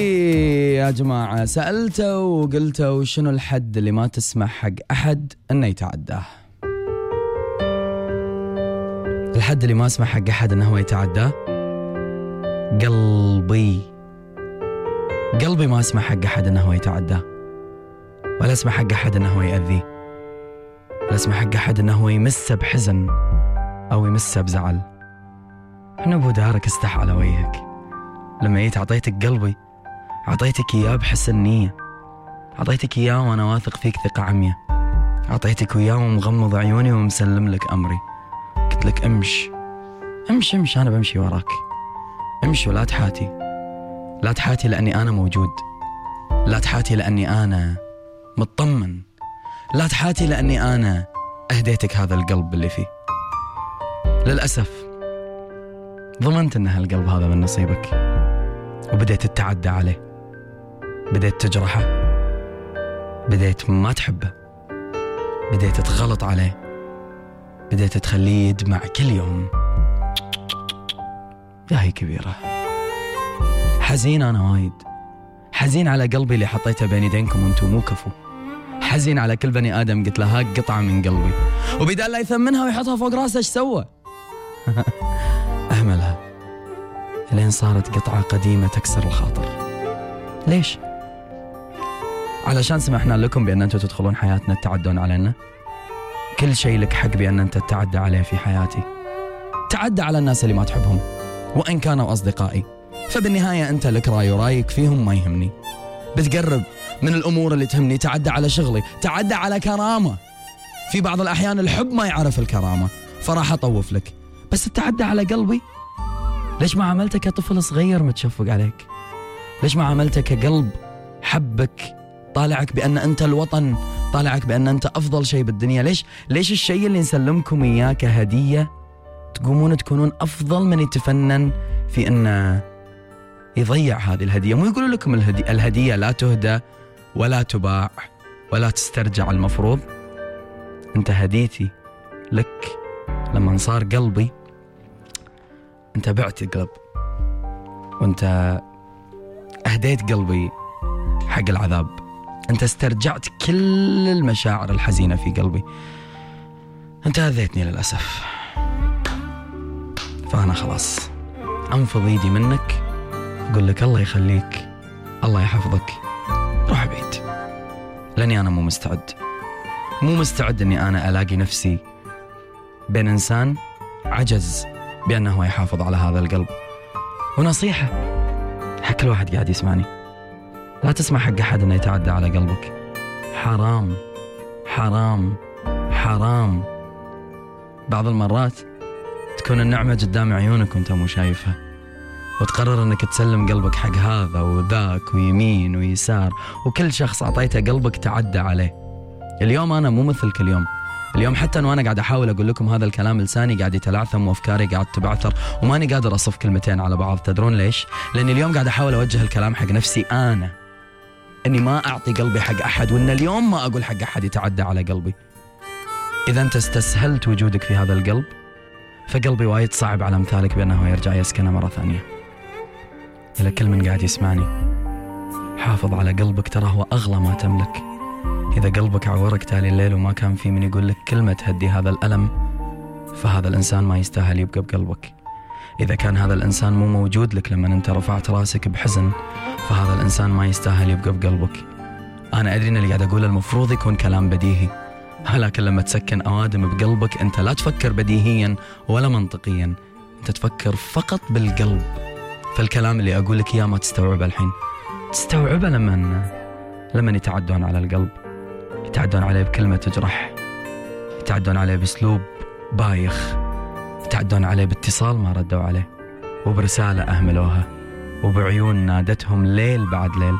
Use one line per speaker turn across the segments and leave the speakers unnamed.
يا جماعة سألته وقلته شنو الحد اللي ما تسمح حق أحد أنه يتعداه الحد اللي ما اسمح حق أحد أنه هو يتعداه قلبي. قلبي ما اسمح حق أحد أنه هو يتعداه ولا اسمح حق أحد أنه هو يأذيه ولا اسمح حق أحد أنه هو يمسه بحزن أو يمسه بزعل. أنا أبو دارك استح على وجهك. لما جيت أعطيتك قلبي أعطيتك إياه بحسن نية أعطيتك إياه وأنا واثق فيك ثقة عمية أعطيتك إياه ومغمض عيوني ومسلم لك أمري. قلت لك امش امش امش أنا بمشي وراك. امش ولا تحاتي. لا تحاتي لأني أنا موجود. لا تحاتي لأني أنا مطمن. لا تحاتي لأني أنا أهديتك هذا القلب اللي فيه. للأسف ضمنت أن هالقلب هذا من نصيبك. وبديت تتعدى عليه. بديت تجرحه. بديت ما تحبه. بديت تغلط عليه. بديت تخليه يدمع كل يوم. يا هي كبيرة. حزين أنا وايد. حزين على قلبي اللي حطيته بين يدينكم وأنتم مو كفو. حزين على كل بني آدم قلت له هاك قطعة من قلبي. وبدال لا يثمنها ويحطها فوق راسه إيش سوى؟ أهملها. لين صارت قطعة قديمة تكسر الخاطر. ليش؟ علشان سمحنا لكم بأن أنتم تدخلون حياتنا تتعدون علينا. كل شيء لك حق بأن أنت تتعدى عليه في حياتي. تعدى على الناس اللي ما تحبهم وإن كانوا أصدقائي. فبالنهاية أنت لك رأي ورأيك فيهم ما يهمني. بتقرب من الأمور اللي تهمني تعدى على شغلي تعدى على كرامة. في بعض الأحيان الحب ما يعرف الكرامة فراح أطوف لك. بس تتعدى على قلبي؟ ليش ما عملته كطفل صغير متشفق عليك؟ ليش ما عملته كقلب حبك طالعك بأن أنت الوطن طالعك بأن أنت أفضل شيء بالدنيا. ليش؟ ليش الشيء اللي نسلمكم إياه كهدية تقومون تكونون أفضل من يتفنن في أنه يضيع هذه الهدية؟ مو يقولوا لكم الهدية, الهدية لا تهدى ولا تباع ولا تسترجع المفروض. أنت هديتي لك لما صار قلبي. أنت بعت القلب وأنت أهديت قلبي حق العذاب. أنت استرجعت كل المشاعر الحزينة في قلبي. أنت أذيتني للأسف. فأنا خلاص. أنفض إيدي منك. أقول لك الله يخليك. الله يحفظك. روح بعيد لأني أنا مو مستعد. مو مستعد إني أنا ألاقي نفسي بين إنسان عجز بأنه يحافظ على هذا القلب. ونصيحة. حق كل واحد قاعد يسمعني. لا تسمع حق أحد إنه يتعدى على قلبك. حرام حرام حرام. بعض المرات تكون النعمة قدام عيونك وأنت مو شايفها وتقرر إنك تسلم قلبك حق هذا وذاك ويمين ويسار وكل شخص أعطيته قلبك تعدى عليه. اليوم أنا مو مثل كل يوم اليوم حتى وأنا قاعد أحاول أقول لكم هذا الكلام لساني قاعد يتلعثم وأفكاري قاعد تبعثر وماني قادر أصف كلمتين على بعض. تدرون ليش؟ لاني اليوم قاعد أحاول أوجه الكلام حق نفسي أنا. إني ما أعطي قلبي حق أحد وإن اليوم ما أقول حق أحد يتعدى على قلبي. إذا أنت استسهلت وجودك في هذا القلب فقلبي وايد صعب على امثالك بأنه يرجع يسكنه مرة ثانية. إلى كل من قاعد يسمعني. حافظ على قلبك ترى هو أغلى ما تملك. إذا قلبك عورك تالي الليل وما كان في من يقول لك كلمة تهدي هذا الألم فهذا الإنسان ما يستاهل يبقى بقلبك. إذا كان هذا الإنسان مو موجود لك لما أنت رفعت رأسك بحزن فهذا الإنسان ما يستاهل يبقى بقلبك أنا أدري أن اللي قاعد أقوله المفروض يكون كلام بديهي لكن لما تسكن أوادم بقلبك أنت لا تفكر بديهيا ولا منطقيا أنت تفكر فقط بالقلب. فالكلام اللي أقول لك إياه ما تستوعبه الحين. تستوعبه لما لما يتعدون على القلب. يتعدون عليه بكلمة تجرح. يتعدون عليه بأسلوب بايخ. يتعدون عليه باتصال ما ردوا عليه وبرسالة أهملوها وبعيون نادتهم ليل بعد ليل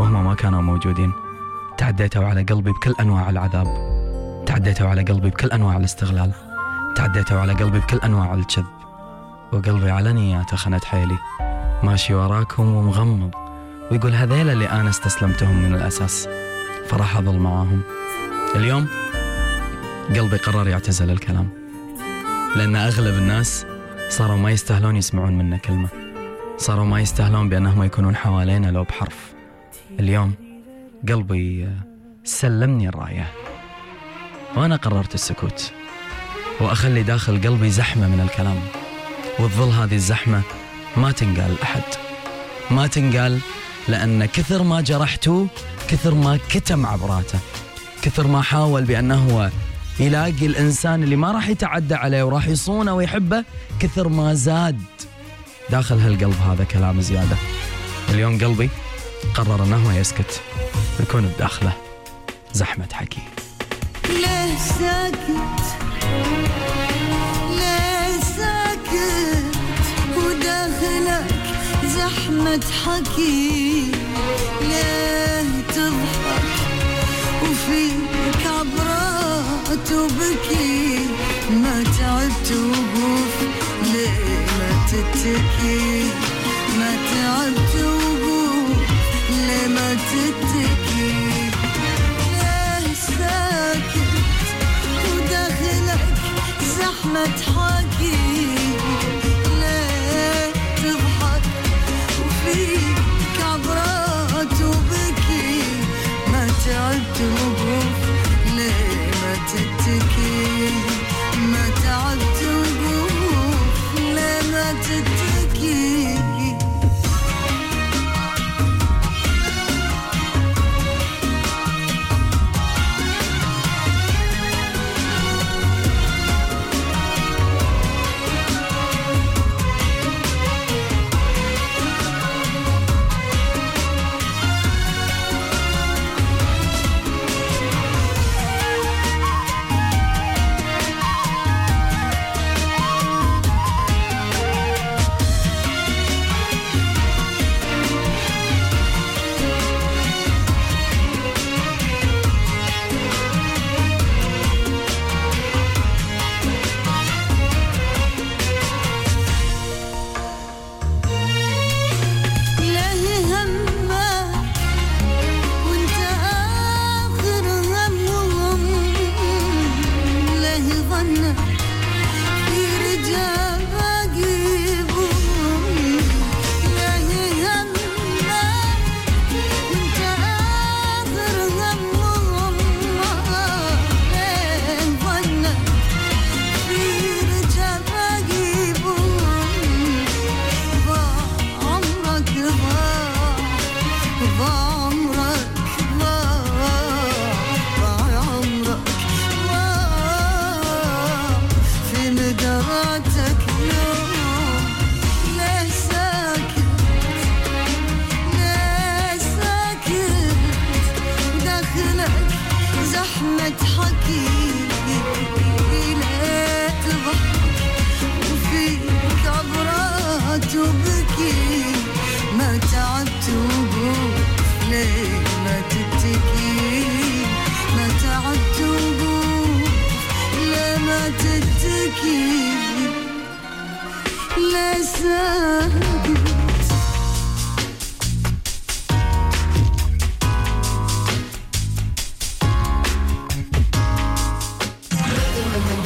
وهم ما كانوا موجودين. تعديتوا على قلبي بكل أنواع العذاب. تعديتوا على قلبي بكل أنواع الاستغلال. تعديتوا على قلبي بكل أنواع الكذب وقلبي على نياته خنت حيلي. ماشي وراكم ومغمض. ويقول هذيلا اللي أنا استسلمتهم من الأساس. فراح أظل معاهم. اليوم قلبي قرر يعتزل الكلام. لأن أغلب الناس صاروا ما يستاهلون يسمعون منا كلمة. صاروا ما يستاهلون بأنهم يكونون حوالينا لو بحرف. اليوم قلبي سلمني الراية. وأنا قررت السكوت. وأخلي داخل قلبي زحمة من الكلام. وتظل هذه الزحمة ما تنقال لأحد ما تنقال لأن كثر ما جرحته كثر ما كتم عبراته. كثر ما حاول بأنه هو يلاقي الإنسان اللي ما راح يتعدى عليه وراح يصونه ويحبه كثر ما زاد. داخل هالقلب هذا كلام زيادة. اليوم قلبي قرر أنه يسكت. ويكون بداخله زحمة حكي.
ليه ساكت. ليه ساكت. وداخلك زحمة حكي. ليه تضحك. عبرات وبكي ما تعبت وقوف ليه ما تتكي؟ ما تعبت وقوف ليه ما تتكي؟ ليه ساكت وداخلك زحمة حكي etti ki Ne sen